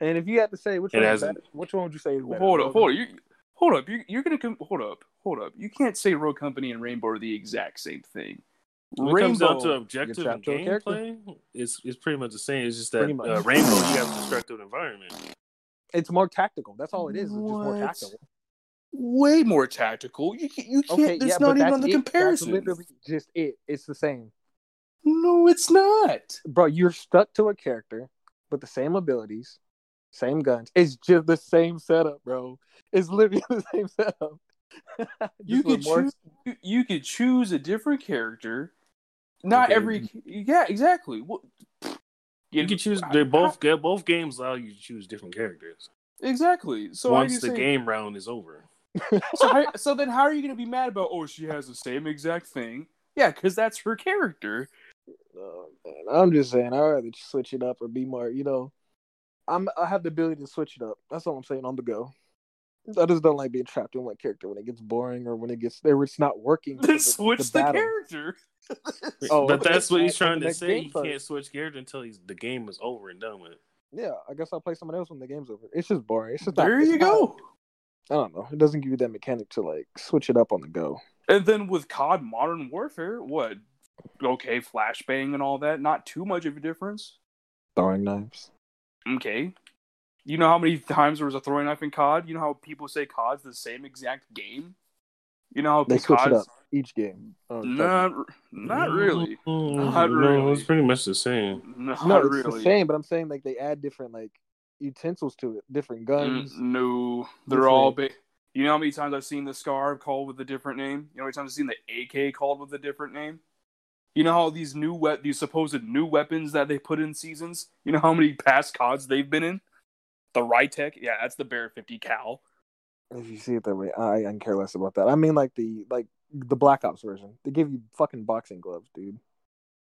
[SPEAKER 3] and if you had to say which
[SPEAKER 1] It
[SPEAKER 3] one, is better, which one would you say is better?
[SPEAKER 2] Hold up, hold up. You, hold up. You, you're gonna come. hold up, hold up. You can't say Rogue Company and Rainbow are the exact same thing.
[SPEAKER 1] When it comes down to objective and
[SPEAKER 3] trapped to a character.
[SPEAKER 1] gameplay, it's it's pretty much the same. It's just that uh, Rainbow you have a destructive environment.
[SPEAKER 3] It's more tactical. That's all it is. It's just more tactical.
[SPEAKER 2] way more tactical. You can't. You can't.
[SPEAKER 3] Okay,
[SPEAKER 2] it's
[SPEAKER 3] yeah,
[SPEAKER 2] not even on the
[SPEAKER 3] it.
[SPEAKER 2] comparison.
[SPEAKER 3] That's literally just it. It's the same,
[SPEAKER 2] No, it's not.
[SPEAKER 3] bro. You're stuck to a character with the same abilities, same guns. It's just the same setup, bro. It's literally the same setup.
[SPEAKER 2] You
[SPEAKER 3] Just
[SPEAKER 2] could
[SPEAKER 3] more-
[SPEAKER 2] choose. you- You could choose a different character. Not
[SPEAKER 1] Okay.
[SPEAKER 2] every. Yeah, exactly. What?
[SPEAKER 1] You can choose. They both get both games allow you to choose different characters
[SPEAKER 2] exactly. So
[SPEAKER 1] once the
[SPEAKER 2] say-
[SPEAKER 1] game round is over.
[SPEAKER 2] So, how, so then, how are you going to be mad about? Oh, she has the same exact thing. Yeah, because that's her character.
[SPEAKER 3] Oh, man. I'm just saying, I'd rather switch it up or be more, you know. I'm I have the ability to switch it up. That's all I'm saying on the go. I just don't like being trapped in one character when it gets boring or when it gets there it's not working.
[SPEAKER 2] Then
[SPEAKER 3] the-
[SPEAKER 2] switch the,
[SPEAKER 3] battle.
[SPEAKER 2] character.
[SPEAKER 3] Oh,
[SPEAKER 1] but that's what he's trying to say.
[SPEAKER 3] game
[SPEAKER 1] You can't switch character until he's, the game is over and done with.
[SPEAKER 3] Yeah, I guess I'll play someone else when the game's over. It's just boring. It's just not,
[SPEAKER 2] There
[SPEAKER 3] it's
[SPEAKER 2] you
[SPEAKER 3] not-
[SPEAKER 2] go.
[SPEAKER 3] I don't know. It doesn't give you that mechanic to like switch it up on the go.
[SPEAKER 2] And then with COD Modern Warfare, what? Okay, flashbang and all that. Not too much of a difference.
[SPEAKER 3] Throwing knives.
[SPEAKER 2] Okay. You know how many times there was a throwing knife in COD? You know how people say COD's the same exact game? You know how
[SPEAKER 3] They switch it up each game. Oh,
[SPEAKER 2] not not really.
[SPEAKER 1] Mm,
[SPEAKER 2] Not
[SPEAKER 1] no,
[SPEAKER 2] really.
[SPEAKER 1] It's pretty much the same.
[SPEAKER 2] Not
[SPEAKER 3] no, it's
[SPEAKER 2] really.
[SPEAKER 3] the same, but I'm saying like they add different like utensils to it, different guns.
[SPEAKER 2] Mm, no, they're all big. You know how many times I've seen the Scar called with a different name? You know how many times I've seen the AK called with a different name? You know how these new we- these supposed new weapons that they put in seasons? You know how many past CODs they've been in? The Rytec, yeah, that's the Bear 50 cal.
[SPEAKER 3] If you see it that way, I, I can care less about that. I mean, like the like the Black Ops version. They give you fucking boxing gloves, dude.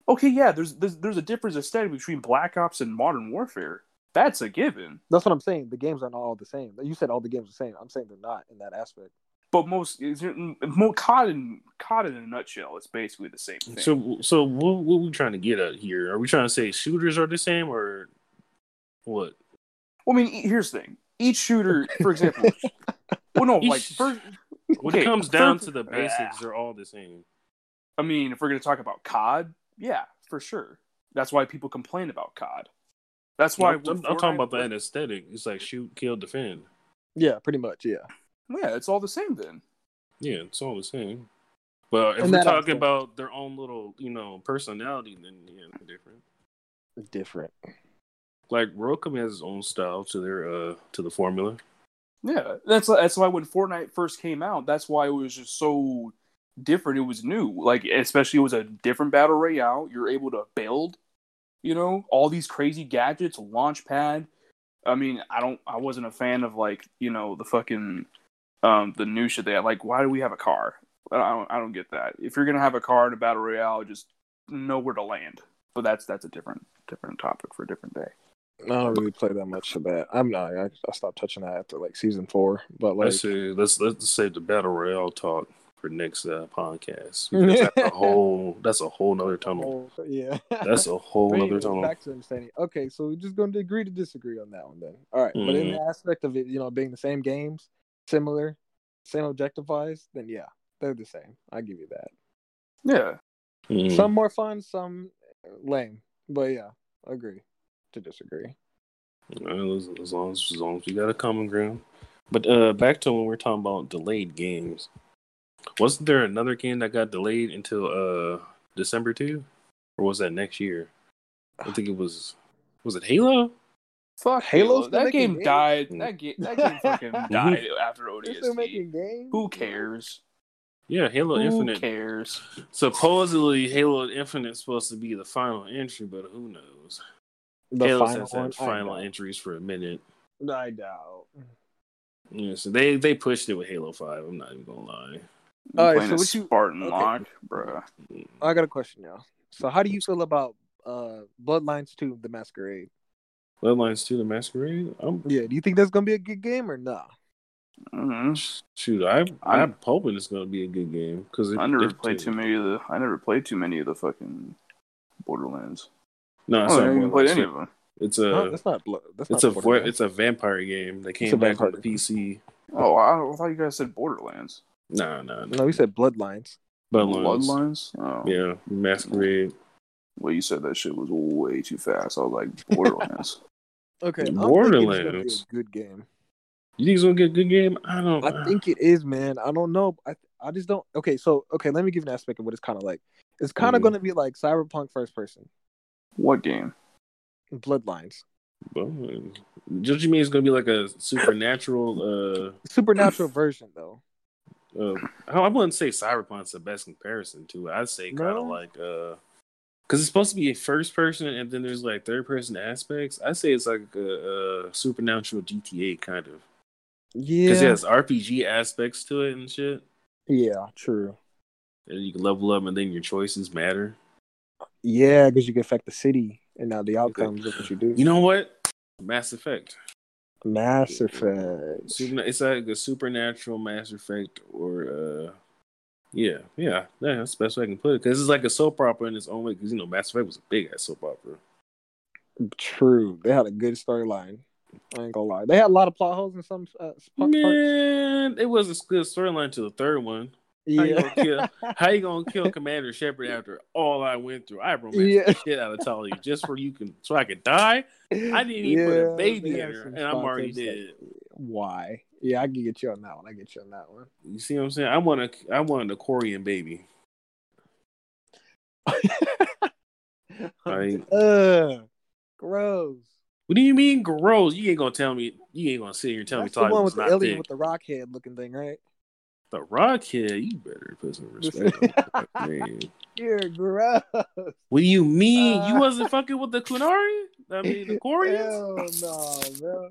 [SPEAKER 2] Okay, yeah, there's there's, there's a difference aesthetic between Black Ops and Modern Warfare. That's a given.
[SPEAKER 3] That's what I'm saying. The games aren't all the same. You said all the games are the same. I'm saying they're not in that aspect.
[SPEAKER 2] But most, more COD in COD in a nutshell, it's basically the same thing.
[SPEAKER 1] So, so what, what are we trying to get at here? Are we trying to say shooters are the same, or what?
[SPEAKER 2] Well, I mean, here's the thing: each shooter, for example, well, no,
[SPEAKER 1] Each-
[SPEAKER 2] like first,
[SPEAKER 1] When
[SPEAKER 2] okay,
[SPEAKER 1] it comes down
[SPEAKER 2] first-
[SPEAKER 1] to the basics, they're all the same.
[SPEAKER 2] I mean, if we're gonna talk about COD, yeah, for sure. That's why people complain about COD. That's why
[SPEAKER 1] I'm, I'm- I'm talking about the aesthetic. It's like shoot, kill, defend.
[SPEAKER 3] Yeah, pretty much. Yeah.
[SPEAKER 2] Yeah, it's all the same then.
[SPEAKER 1] Yeah, it's all the same. But if
[SPEAKER 3] And
[SPEAKER 1] we're talking
[SPEAKER 3] aspect.
[SPEAKER 1] about their own little, you know, personality, then yeah, they're different.
[SPEAKER 3] Different.
[SPEAKER 1] Like Welcome has his own style to their uh to the formula.
[SPEAKER 2] Yeah, that's that's why when Fortnite first came out, that's why it was just so different. It was new, like especially it was a different battle royale. You're able to build, you know, all these crazy gadgets, launch pad. I mean, I don't, I wasn't a fan of like you know the fucking um the new shit they had. Like, why do we have a car? I don't, I don't get that. If you're gonna have a car in a battle royale, just know where to land. But that's that's a different different topic for a different day.
[SPEAKER 3] I don't really play that much of that. I'm not. I, I stopped touching that after like season four. But like,
[SPEAKER 1] let's see, let's let's save the battle royale talk for next uh, podcast. That's a whole that's a whole nother tunnel.
[SPEAKER 3] oh, yeah,
[SPEAKER 1] That's a whole
[SPEAKER 3] But
[SPEAKER 1] nother tunnel.
[SPEAKER 3] back to understanding. Okay, so we're just going to agree to disagree on that one then. All right, but in
[SPEAKER 1] Mhm.
[SPEAKER 3] the aspect of it, you know, being the same games, similar, same objective wise, then yeah, they're the same. I give you that.
[SPEAKER 2] Yeah,
[SPEAKER 1] Mhm.
[SPEAKER 3] Some more fun, some lame, but yeah, agree to disagree.
[SPEAKER 1] Well, as, as long as as long as we got a common ground. But uh, back to when we are talking about delayed games. Wasn't there another game that got delayed until uh December too, or was that next year? I think it was. Was it Halo?
[SPEAKER 2] fuck Halo.
[SPEAKER 3] still
[SPEAKER 2] That
[SPEAKER 3] making
[SPEAKER 2] game
[SPEAKER 3] games?
[SPEAKER 2] died. That game that game fucking died after
[SPEAKER 3] They're still
[SPEAKER 2] ODST.
[SPEAKER 3] making games.
[SPEAKER 2] Who cares?
[SPEAKER 1] Yeah, Halo
[SPEAKER 2] Who
[SPEAKER 1] Infinite.
[SPEAKER 2] cares?
[SPEAKER 1] Supposedly, Halo Infinite is supposed to be the final entry, but who knows?
[SPEAKER 3] The
[SPEAKER 1] Halo
[SPEAKER 3] final
[SPEAKER 1] has had final
[SPEAKER 3] doubt.
[SPEAKER 1] entries for a minute.
[SPEAKER 3] I doubt.
[SPEAKER 1] Yeah, so they they pushed it with Halo Five. I'm not even gonna lie.
[SPEAKER 2] You
[SPEAKER 3] All right, so what you-
[SPEAKER 2] Spartan
[SPEAKER 3] okay.
[SPEAKER 2] lock, bruh.
[SPEAKER 3] I got a question now. So, how do you feel about uh Bloodlines 2 The Masquerade?
[SPEAKER 1] Bloodlines 2 The Masquerade? I'm
[SPEAKER 3] Yeah, do you think that's gonna be a good game or nah?
[SPEAKER 2] Mhm.
[SPEAKER 1] shoot, I I'm
[SPEAKER 2] I'm-
[SPEAKER 1] hoping it's gonna be a good game because
[SPEAKER 2] I never played too many of the. I never played too many of the fucking Borderlands.
[SPEAKER 1] No,
[SPEAKER 2] I
[SPEAKER 1] it's
[SPEAKER 2] haven't
[SPEAKER 1] not
[SPEAKER 2] even played any of them.
[SPEAKER 1] It's
[SPEAKER 3] Huh?
[SPEAKER 1] a
[SPEAKER 3] that's not blood. That's
[SPEAKER 1] it's
[SPEAKER 3] not
[SPEAKER 1] a vo- it's a vampire game that
[SPEAKER 3] It's
[SPEAKER 1] came back on the PC.
[SPEAKER 2] Oh, I, I thought you guys said Borderlands.
[SPEAKER 1] Nah, nah,
[SPEAKER 3] no, we said Bloodlines.
[SPEAKER 1] Bloodlines.
[SPEAKER 2] Bloodlines. Oh,
[SPEAKER 1] Yeah, Masquerade.
[SPEAKER 2] Well, you said that shit was way too fast. I was like Borderlands.
[SPEAKER 3] Okay,
[SPEAKER 1] Borderlands.
[SPEAKER 3] it's be a good game.
[SPEAKER 1] You think it's gonna get a good game? I don't. Know.
[SPEAKER 3] I think it is, man. I don't know. I I just don't. Okay, so okay, let me give you an aspect of what it's kind of like. It's kind of
[SPEAKER 1] Mhm.
[SPEAKER 3] going to be like Cyberpunk first person,
[SPEAKER 2] what game?
[SPEAKER 3] Bloodlines,
[SPEAKER 1] Well, Don't you mean it's gonna be like a supernatural? uh
[SPEAKER 3] supernatural version though.
[SPEAKER 1] uh, I wouldn't say Cyberpunk's the best comparison to it. I'd say kind of
[SPEAKER 3] No?
[SPEAKER 1] like uh, because it's supposed to be a first person, and then there's like third person aspects. I'd say it's like a, a supernatural GTA kind of
[SPEAKER 3] Yeah,
[SPEAKER 1] because it has RPG aspects to it and shit.
[SPEAKER 3] yeah, true.
[SPEAKER 1] And you can level up, and then your choices matter.
[SPEAKER 3] Yeah, because you can affect the city and now the outcomes of what you do.
[SPEAKER 1] You know what? Mass Effect.
[SPEAKER 3] Mass Effect.
[SPEAKER 1] It's like a supernatural Mass Effect, or uh, yeah, yeah, yeah. That's the best way I can put it. Because it's like a soap opera in its own way. Because you know, Mass Effect was a big ass soap opera.
[SPEAKER 3] True. They had a good storyline. I ain't gonna lie. They had a lot of plot holes in some uh, parts.
[SPEAKER 1] Man, it was a good storyline to the third one. How you gonna kill? How you gonna kill Commander Shepard after all I went through? I romanced
[SPEAKER 3] Yeah.
[SPEAKER 1] the shit out of Talia just for you can so I could die. I didn't even put a baby in her, and I'm already
[SPEAKER 3] like,
[SPEAKER 1] dead.
[SPEAKER 3] Why? Yeah, I can get you on that one. I get you on that one.
[SPEAKER 1] You see what I'm saying? I want a, I wanted a Quarian baby. I-
[SPEAKER 3] uh, gross.
[SPEAKER 1] What do you mean gross? You ain't gonna tell me. You ain't gonna sit here and tell
[SPEAKER 3] That's
[SPEAKER 1] me
[SPEAKER 3] the one with the alien
[SPEAKER 1] thick.
[SPEAKER 3] with the rock head looking thing, right?
[SPEAKER 1] The Rock Kid, you better put some respect. on that name.
[SPEAKER 3] You're gross.
[SPEAKER 1] What do you mean? you
[SPEAKER 3] Uh,
[SPEAKER 1] wasn't fucking with the Kunari? I mean the Koreans?
[SPEAKER 3] Hell no, bro.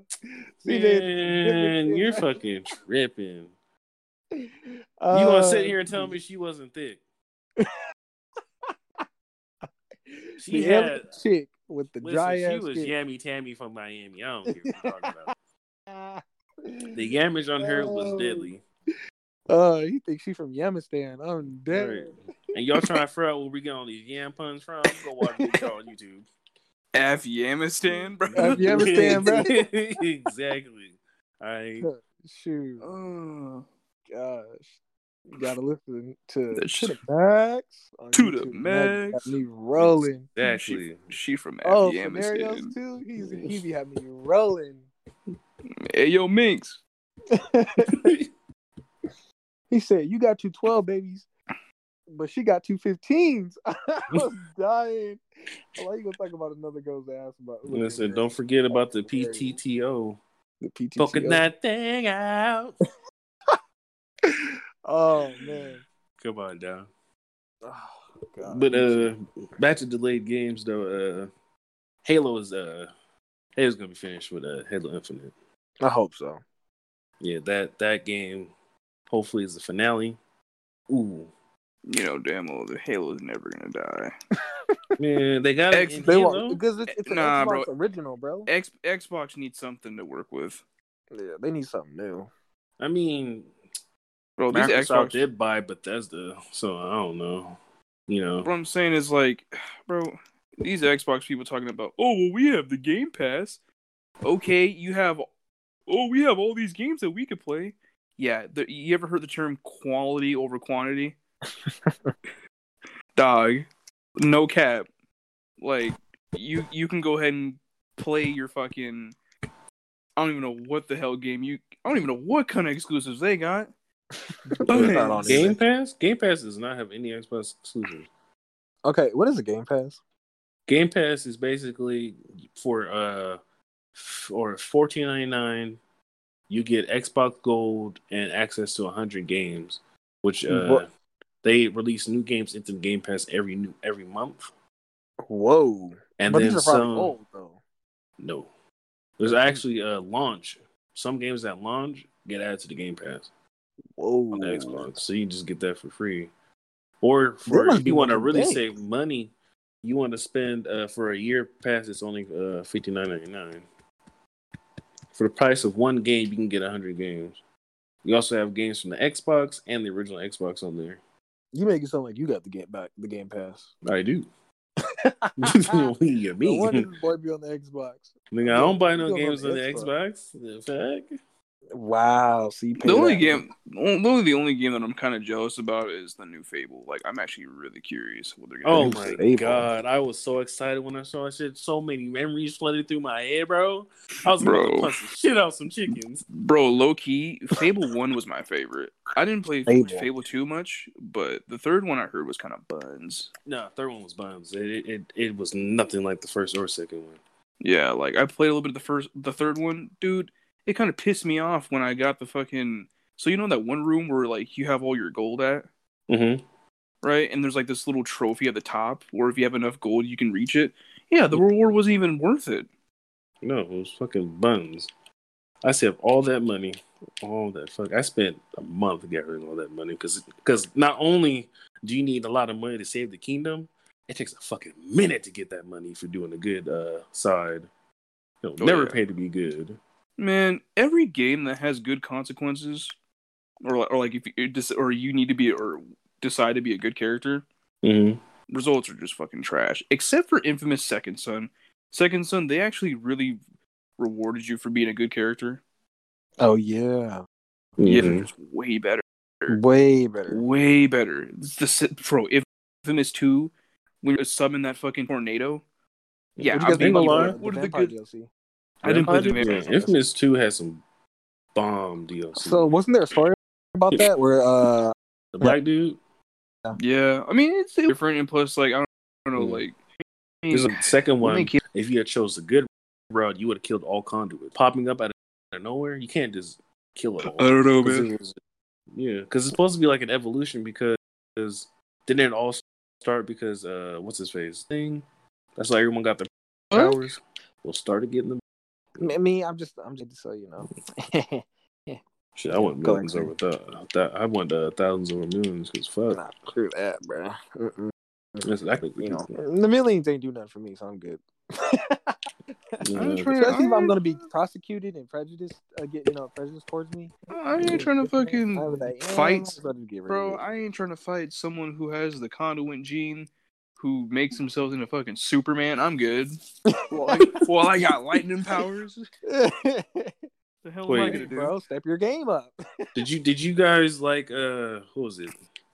[SPEAKER 3] See, they-
[SPEAKER 1] Man, you're fucking tripping. You
[SPEAKER 3] Uh,
[SPEAKER 1] gonna sit here and tell me she wasn't thick? She had
[SPEAKER 3] alien chick with the
[SPEAKER 1] listen,
[SPEAKER 3] dry
[SPEAKER 1] she was
[SPEAKER 3] skin.
[SPEAKER 1] Yammy Tammy from Miami. I don't care what you're talking about. The yamage on her was
[SPEAKER 3] Oh.
[SPEAKER 1] deadly.
[SPEAKER 3] Oh, he thinks she from Yemistan. I'm dead.
[SPEAKER 1] Right. And y'all trying to figure out where we get all these yam puns from? Go watch the show on YouTube.
[SPEAKER 2] Afghanistan, bro.
[SPEAKER 3] Af- Yemistan, bro.
[SPEAKER 1] exactly. All right.
[SPEAKER 3] Shoot,
[SPEAKER 2] Oh,
[SPEAKER 3] gosh, you gotta listen to
[SPEAKER 2] That's-
[SPEAKER 3] to the max.
[SPEAKER 2] To the
[SPEAKER 3] YouTube. That
[SPEAKER 2] max.
[SPEAKER 3] got me rolling.
[SPEAKER 1] Exactly.
[SPEAKER 2] she, she from
[SPEAKER 3] Oh,
[SPEAKER 2] Afghanistan.
[SPEAKER 3] scenarios too. He's he be having me rolling.
[SPEAKER 2] Hey, yo, Minx.
[SPEAKER 3] He said, "You got two 12 babies, but she got two 15s." I was dying. Why you gonna talk about another girl's ass? About
[SPEAKER 1] Listen, don't forget about the PTTO.
[SPEAKER 3] the PTTO.
[SPEAKER 1] Poking that thing out.
[SPEAKER 3] Oh man.
[SPEAKER 1] Come on down.
[SPEAKER 3] Oh, God.
[SPEAKER 1] But uh back to delayed games though, uh Halo is uh Halo's gonna be finished with uh Halo Infinite.
[SPEAKER 3] I hope so.
[SPEAKER 1] Yeah, that that game hopefully is the finale. Ooh.
[SPEAKER 2] You know, damn well, the Halo's never gonna die.
[SPEAKER 1] Man, they got it
[SPEAKER 2] X-
[SPEAKER 1] in
[SPEAKER 3] They
[SPEAKER 1] Halo.
[SPEAKER 3] won't because it's, it's an
[SPEAKER 2] Nah,
[SPEAKER 3] Xbox
[SPEAKER 2] bro.
[SPEAKER 3] original, bro.
[SPEAKER 2] X Xbox needs something to work with,
[SPEAKER 3] Yeah, they need something new.
[SPEAKER 1] I mean
[SPEAKER 2] bro. These Xbox.
[SPEAKER 1] did buy Bethesda, so I don't know. You know.
[SPEAKER 2] What I'm saying is like, bro, these Xbox people talking about, oh well, we have the Game Pass. Okay, you have, oh, we have all these games that we could play. Yeah, the, you ever heard the term quality over quantity? Dog, no cap. Like you, you can go ahead and play your fucking. I don't even know what the hell game you. I don't even know what kind of exclusives they got.
[SPEAKER 3] They're not on
[SPEAKER 1] Game
[SPEAKER 3] it.
[SPEAKER 1] Pass? Game Pass does not have any Xbox exclusives.
[SPEAKER 3] Okay, what is a Game Pass?
[SPEAKER 1] Game Pass is basically for uh for fourteen ninety nine, you get Xbox Gold and access to hundred games, which uh they release new games into the Game Pass every new every month,
[SPEAKER 3] Whoa.
[SPEAKER 1] and
[SPEAKER 3] but
[SPEAKER 1] then some.
[SPEAKER 3] though.
[SPEAKER 1] No, there's actually a launch. Some games that launch get added to the Game Pass
[SPEAKER 3] Whoa.
[SPEAKER 1] on the Xbox, so you just get that for free. Or for if you want to really
[SPEAKER 3] bank.
[SPEAKER 1] save money, you want to spend uh, for a year pass. It's only uh, fifty nine ninety nine. For the price of one game, you can get hundred games. You also have games from the Xbox and the original Xbox on there.
[SPEAKER 3] You make it sound like you got the game back, the Game Pass.
[SPEAKER 1] I do.
[SPEAKER 3] no
[SPEAKER 1] you me.
[SPEAKER 3] wonder this boy be on the Xbox.
[SPEAKER 1] Nigga, I don't buy no games
[SPEAKER 3] on
[SPEAKER 1] on
[SPEAKER 3] the
[SPEAKER 1] the Xbox. The fuck?
[SPEAKER 3] Wow. So you
[SPEAKER 2] The only
[SPEAKER 3] that.
[SPEAKER 2] game, only the only game that I'm kind of jealous about is the new Fable. Like, I'm actually really curious what they're gonna do.
[SPEAKER 1] Oh
[SPEAKER 2] do.
[SPEAKER 1] my
[SPEAKER 3] Fable.
[SPEAKER 1] god, I was so excited when I saw that shit. So many memories flooded through my head, bro. I was about to
[SPEAKER 2] Bro.
[SPEAKER 1] punch the shit out some chickens.
[SPEAKER 2] Bro, low key, Fable One was my favorite. I didn't play
[SPEAKER 3] Fable.
[SPEAKER 2] Fable, Two much, but the third one I heard was kind of buns.
[SPEAKER 1] No, third one was buns. It, it it it was nothing like the first or second one.
[SPEAKER 2] Yeah, like I played a little bit of the first, the third one, dude. It kind of pissed me off when I got the fucking. So you know that one room where like you have all your gold at,
[SPEAKER 1] Mm-hmm.
[SPEAKER 2] right? And there's like this little trophy at the top where if you have enough gold, you can reach it. Yeah, the reward wasn't even worth it.
[SPEAKER 1] No, it was fucking buns. I saved all that money, all that fuck. I spent a month gathering all that money because because not only do you need a lot of money to save the kingdom, it takes a fucking minute to get that money for doing a good uh side. It'll
[SPEAKER 2] Oh,
[SPEAKER 1] never
[SPEAKER 2] yeah.
[SPEAKER 1] pay to be good.
[SPEAKER 2] Man, every game that has good consequences, or or like if you dis- or you need to be or decide to be a good character,
[SPEAKER 1] Mm-hmm.
[SPEAKER 2] results are just fucking trash. Except for Infamous Second Son. Second Son, they actually really rewarded you for being a good character.
[SPEAKER 3] Oh yeah.
[SPEAKER 2] Yeah,
[SPEAKER 1] Mhm.
[SPEAKER 2] just way better.
[SPEAKER 3] Way better.
[SPEAKER 2] Way better. It's the si- bro. Infamous Two, when you summon that fucking tornado. Yeah,
[SPEAKER 3] What'd
[SPEAKER 2] I
[SPEAKER 3] you guys
[SPEAKER 2] mean,
[SPEAKER 3] think the,
[SPEAKER 2] what
[SPEAKER 3] the
[SPEAKER 2] are the
[SPEAKER 3] Vampire
[SPEAKER 2] good?
[SPEAKER 3] DLC?
[SPEAKER 2] I didn't play the
[SPEAKER 1] Yeah,
[SPEAKER 2] Vampire.
[SPEAKER 1] Infamous Two has some bomb DLC.
[SPEAKER 3] So wasn't there a story about that where uh
[SPEAKER 1] the black dude.
[SPEAKER 2] Yeah, I mean it's different, and plus, like I don't, I don't know,
[SPEAKER 1] Mm.
[SPEAKER 2] like
[SPEAKER 1] There's a second one.
[SPEAKER 2] they
[SPEAKER 1] If you had chose the good route, you would have killed all conduit. Popping up out of nowhere, you can't just kill it all.
[SPEAKER 2] I don't know, man.
[SPEAKER 1] was- yeah, because it's supposed to be like an evolution. Because didn't it all start because uh, what's his face thing? That's why everyone got their powers. We'll start getting them.
[SPEAKER 3] I mean, I'm just, I'm just so you know.
[SPEAKER 1] Shit, I want
[SPEAKER 3] Go
[SPEAKER 1] millions
[SPEAKER 3] ahead.
[SPEAKER 1] over that. that I want uh, thousands over millions. Cause fuck,
[SPEAKER 3] nah, screw that, bro. Mm-mm.
[SPEAKER 1] that's exactly
[SPEAKER 3] You know, the millions ain't do nothing for me, so I'm good.
[SPEAKER 1] Yeah.
[SPEAKER 2] I'm trying
[SPEAKER 3] Especially if I'm gonna be prosecuted and prejudiced, uh, get you know, prejudice towards me.
[SPEAKER 2] I ain't trying to fucking
[SPEAKER 3] I was like, yeah,
[SPEAKER 2] fight,
[SPEAKER 3] might as well just get rid
[SPEAKER 2] bro. I ain't trying to fight someone who has the conduit gene, who makes themselves into fucking Superman. I'm good. well, I, well, I got lightning powers. The hell am I
[SPEAKER 1] Wait.
[SPEAKER 2] gonna do?
[SPEAKER 3] bro, step your game up.
[SPEAKER 1] Did you did you guys like uh what was it?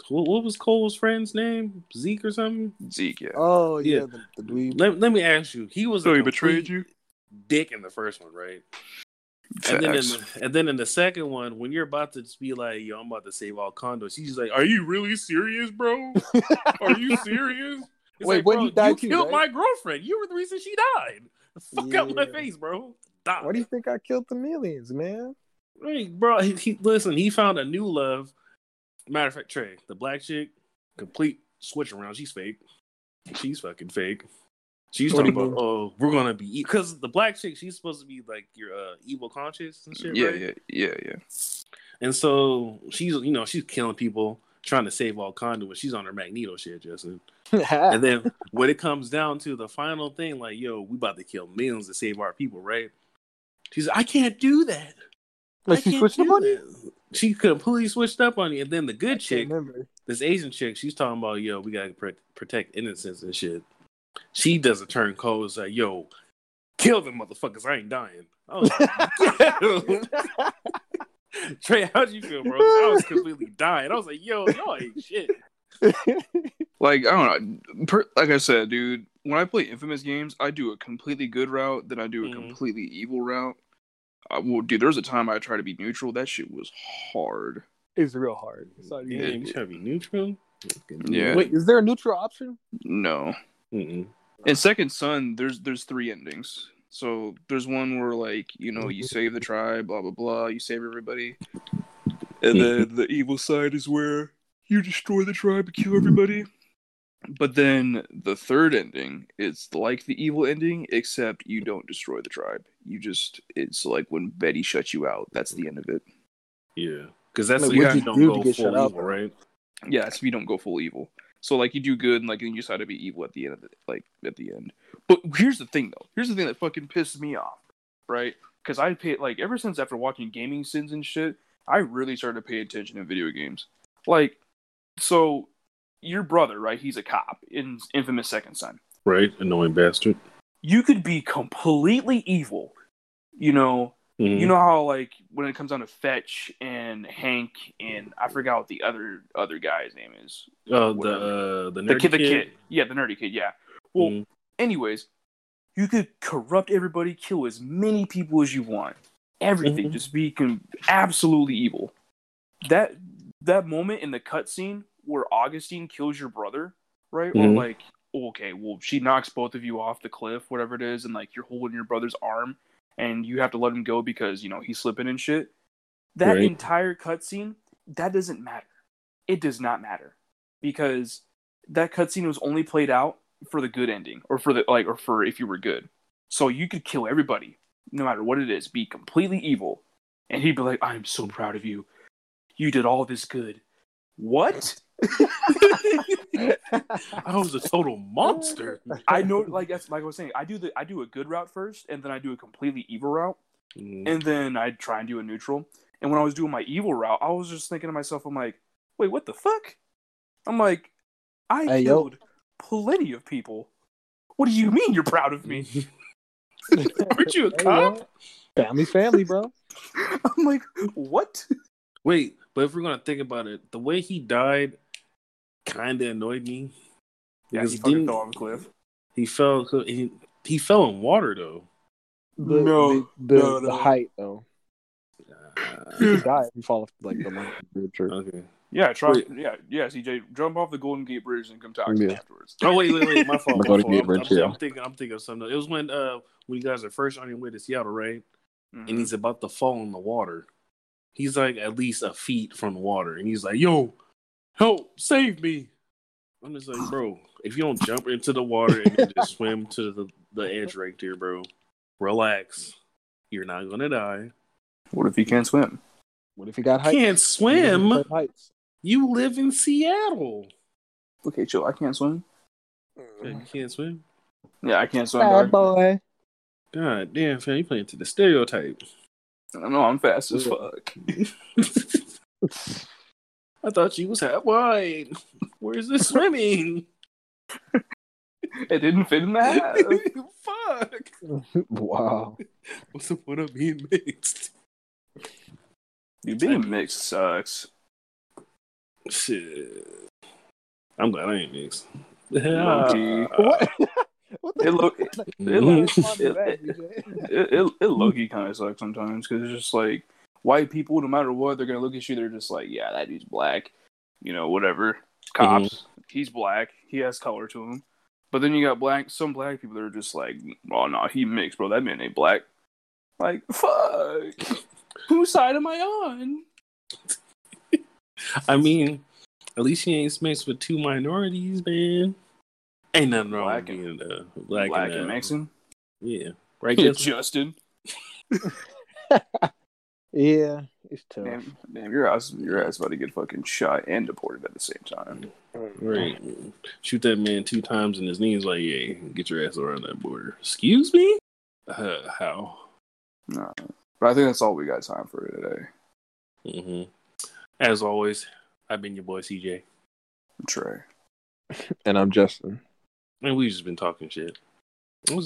[SPEAKER 1] What, what was Cole's friend's name? Zeke or something?
[SPEAKER 2] Zeke, yeah.
[SPEAKER 3] Oh yeah,
[SPEAKER 1] Yeah.
[SPEAKER 3] the, the dweeb.
[SPEAKER 1] Let, let me ask you. He was
[SPEAKER 2] so
[SPEAKER 1] a
[SPEAKER 2] he betrayed you.
[SPEAKER 1] dick in the first one, right? And then, in the, and then in the second one, when you're about to just be like, "Yo, I'm about to save all condos," he's like, "Are you really serious, bro? Are you serious?" It's
[SPEAKER 3] Wait,
[SPEAKER 1] like,
[SPEAKER 3] when
[SPEAKER 1] bro,
[SPEAKER 3] he died
[SPEAKER 1] you
[SPEAKER 3] too,
[SPEAKER 1] killed
[SPEAKER 3] right?
[SPEAKER 1] my girlfriend. You were the reason she died. Fuck out my face, bro. Die.
[SPEAKER 3] Why do you think I killed the millions, man?
[SPEAKER 1] Hey, bro, he, he listen. He found a new love. Matter of fact, Trey, the black chick, complete switch around. She's fake. She's fucking fake. She's
[SPEAKER 3] What do
[SPEAKER 1] talking about, oh, we're gonna be because the black chick, she's supposed to be like your uh, evil conscious and shit,
[SPEAKER 2] yeah,
[SPEAKER 1] right?
[SPEAKER 2] yeah, yeah, yeah.
[SPEAKER 1] And so she's, you know, she's killing people, trying to save all conduit. She's on her Magneto shit, Justin. And then when it comes down to the final thing, like, yo, we about to kill millions to save our people, right? She's like, I can't do that.
[SPEAKER 3] like
[SPEAKER 1] I
[SPEAKER 3] she switched up on you.
[SPEAKER 1] She completely switched up on you. And then the good chick,
[SPEAKER 3] remember.
[SPEAKER 1] this Asian chick, she's talking about, yo, we gotta pr- protect innocence and shit. She does a turn cold, it's like, yo, kill them motherfuckers. I ain't dying. I was like. Trey, how'd you feel, bro? I was completely dying. I was like, yo, y'all ain't shit.
[SPEAKER 2] Like I don't know. Per, like I said, dude, when I play infamous games, I do a completely good route, then I do a
[SPEAKER 1] Mhm.
[SPEAKER 2] completely evil route. Uh, well, dude, there was a time I tried to be neutral. That shit was hard.
[SPEAKER 3] it's real hard. So,
[SPEAKER 1] Yeah,
[SPEAKER 2] Yeah.
[SPEAKER 1] you trying to be neutral?
[SPEAKER 2] Yeah.
[SPEAKER 3] Wait, is there a neutral option?
[SPEAKER 2] No.
[SPEAKER 1] Mm-mm.
[SPEAKER 2] In Second Son, there's there's three endings. So there's one where like you know you mm-hmm. save the tribe, blah blah blah, you save everybody, and then mm-hmm. the evil side is where you destroy the tribe and kill everybody. But then the third ending is like the evil ending, except you don't destroy the tribe. You just it's like when Betty shuts you out. That's the end of it.
[SPEAKER 1] Yeah. Because that's
[SPEAKER 3] Like,
[SPEAKER 1] like,
[SPEAKER 3] what'd
[SPEAKER 1] you
[SPEAKER 3] you
[SPEAKER 1] don't
[SPEAKER 3] do to
[SPEAKER 1] go
[SPEAKER 3] get
[SPEAKER 1] full
[SPEAKER 3] shut
[SPEAKER 1] evil,
[SPEAKER 3] though?
[SPEAKER 1] right?
[SPEAKER 2] Yeah, so you don't go full evil. So like you do good and like then you decide to be evil at the end of the like at the end. But here's the thing though. Here's the thing that fucking pisses me off, right? Because I pay like ever since after watching gaming sins and shit, I really started to pay attention in video games. Like, so your brother, right? He's a cop in Infamous Second Son.
[SPEAKER 1] Right? Annoying bastard.
[SPEAKER 2] You could be completely evil, you know,
[SPEAKER 1] Mhm.
[SPEAKER 2] you know how like when it comes down to Fetch and Hank and I forgot what the other other guy's name is.
[SPEAKER 1] Oh, the uh, the,
[SPEAKER 2] The
[SPEAKER 1] nerdy
[SPEAKER 2] kid, the kid, yeah, the nerdy kid, yeah. Well,
[SPEAKER 1] Mhm.
[SPEAKER 2] anyways, you could corrupt everybody, kill as many people as you want, everything,
[SPEAKER 1] Mhm.
[SPEAKER 2] just be con- absolutely evil. That that moment in the cutscene where Augustine kills your brother, right? Or
[SPEAKER 1] Mhm.
[SPEAKER 2] like, okay, well, she knocks both of you off the cliff, whatever it is, and like you're holding your brother's arm, and you have to let him go because you know he's slipping and shit. That
[SPEAKER 1] Right.
[SPEAKER 2] entire cutscene, that doesn't matter. It does not matter because that cutscene was only played out for the good ending, or for the like, or for if you were good. So you could kill everybody, no matter what it is, be completely evil, and he'd be like, "I'm so proud of you. You did all this good." What?
[SPEAKER 1] I was a total monster.
[SPEAKER 2] I know, like that's like I was saying. I do the I do a good route first, and then I do a completely evil route,
[SPEAKER 1] Mm.
[SPEAKER 2] and then I try and do a neutral. And when I was doing my evil route, I was just thinking to myself, I'm like, wait, what the fuck? I'm like, I
[SPEAKER 3] Hey, yo.
[SPEAKER 2] killed plenty of people. What do you mean you're proud of me?
[SPEAKER 1] Aren't you a
[SPEAKER 3] Hey,
[SPEAKER 1] cop?
[SPEAKER 3] yo. Family, family, bro.
[SPEAKER 2] I'm like, what?
[SPEAKER 1] Wait, but if we're gonna think about it, the way he died kind of annoyed me.
[SPEAKER 2] Yeah, he fucking
[SPEAKER 1] didn't-
[SPEAKER 2] fell off a cliff.
[SPEAKER 1] He fell. He, he fell in water though.
[SPEAKER 3] The,
[SPEAKER 2] No,
[SPEAKER 3] the, the,
[SPEAKER 2] no,
[SPEAKER 3] the
[SPEAKER 2] no.
[SPEAKER 3] height though.
[SPEAKER 1] Uh,
[SPEAKER 3] You could die if you fall off like the line. True, true.
[SPEAKER 1] okay.
[SPEAKER 2] Yeah, try.
[SPEAKER 1] Wait.
[SPEAKER 2] Yeah, yeah. CJ, jump off the Golden Gate Bridge and come talk to me
[SPEAKER 3] Yeah.
[SPEAKER 2] afterwards.
[SPEAKER 1] Oh wait, wait, wait. My fault.
[SPEAKER 3] I'm
[SPEAKER 1] My
[SPEAKER 3] gonna
[SPEAKER 1] fault.
[SPEAKER 3] get
[SPEAKER 1] I'm,
[SPEAKER 3] rich,
[SPEAKER 1] I'm-
[SPEAKER 3] yeah.
[SPEAKER 1] I'm thinking. I'm thinking of something. It was when uh when you guys are first on your way to Seattle, right?
[SPEAKER 2] Mhm.
[SPEAKER 1] And he's about to fall in the water. He's like at least a feet from the water, and he's like, "Yo, help, save me!" I'm just like, bro, if you don't jump into the water and just swim to the, the edge right there, bro, relax. You're not gonna die.
[SPEAKER 2] What if you can't swim?
[SPEAKER 3] What if you got heights?
[SPEAKER 1] Can't swim.
[SPEAKER 3] Heights.
[SPEAKER 1] You live in Seattle.
[SPEAKER 2] Okay, chill. I can't swim.
[SPEAKER 1] You can't swim.
[SPEAKER 2] Yeah, I can't swim.
[SPEAKER 3] Bad
[SPEAKER 2] dog.
[SPEAKER 3] boy.
[SPEAKER 1] God damn, fam, you playing to the stereotype.
[SPEAKER 2] I know I'm fast as fuck.
[SPEAKER 1] I thought you was half wide. Where's the swimming?
[SPEAKER 2] It didn't fit in the hat.
[SPEAKER 1] Fuck.
[SPEAKER 3] wow.
[SPEAKER 1] What's the point of being mixed?
[SPEAKER 2] You being mixed sucks.
[SPEAKER 1] Shit. I'm glad I ain't mixed.
[SPEAKER 2] Low-key.
[SPEAKER 3] What? what
[SPEAKER 2] It look it look-
[SPEAKER 3] Respond to
[SPEAKER 2] it-
[SPEAKER 3] that,
[SPEAKER 2] it-
[SPEAKER 3] DJ.
[SPEAKER 2] it, it, it low key kind of sucks sometimes because it's just like white people, no matter what, they're gonna look at you. They're just like, yeah, that dude's black, you know, whatever. Cops, he's black, he has color to him. But then you got black, some black people that are just like, oh no, he mixed, bro. That man ain't black. Like, fuck. Whose side am I on?
[SPEAKER 1] I mean, at least he ain't mixed with two minorities, man. Ain't nothing wrong
[SPEAKER 2] Black
[SPEAKER 1] with
[SPEAKER 2] and-
[SPEAKER 1] being uh, black,
[SPEAKER 2] Black
[SPEAKER 1] and,
[SPEAKER 2] and
[SPEAKER 1] uh,
[SPEAKER 2] Mexican.
[SPEAKER 1] Yeah, right. Justin?
[SPEAKER 2] Justin.
[SPEAKER 3] Yeah, it's tough.
[SPEAKER 2] Damn, damn, your ass, your ass about to get fucking shot and deported at the same time.
[SPEAKER 1] Right. Shoot that man two times in his knees, like, yeah, get your ass around that border. Excuse me? Uh, how?
[SPEAKER 2] No, but I think that's all we got time for today.
[SPEAKER 1] hmm As always, I've been your boy CJ,
[SPEAKER 2] Trey.
[SPEAKER 3] And I'm Justin.
[SPEAKER 1] and we've just been talking shit. It was good.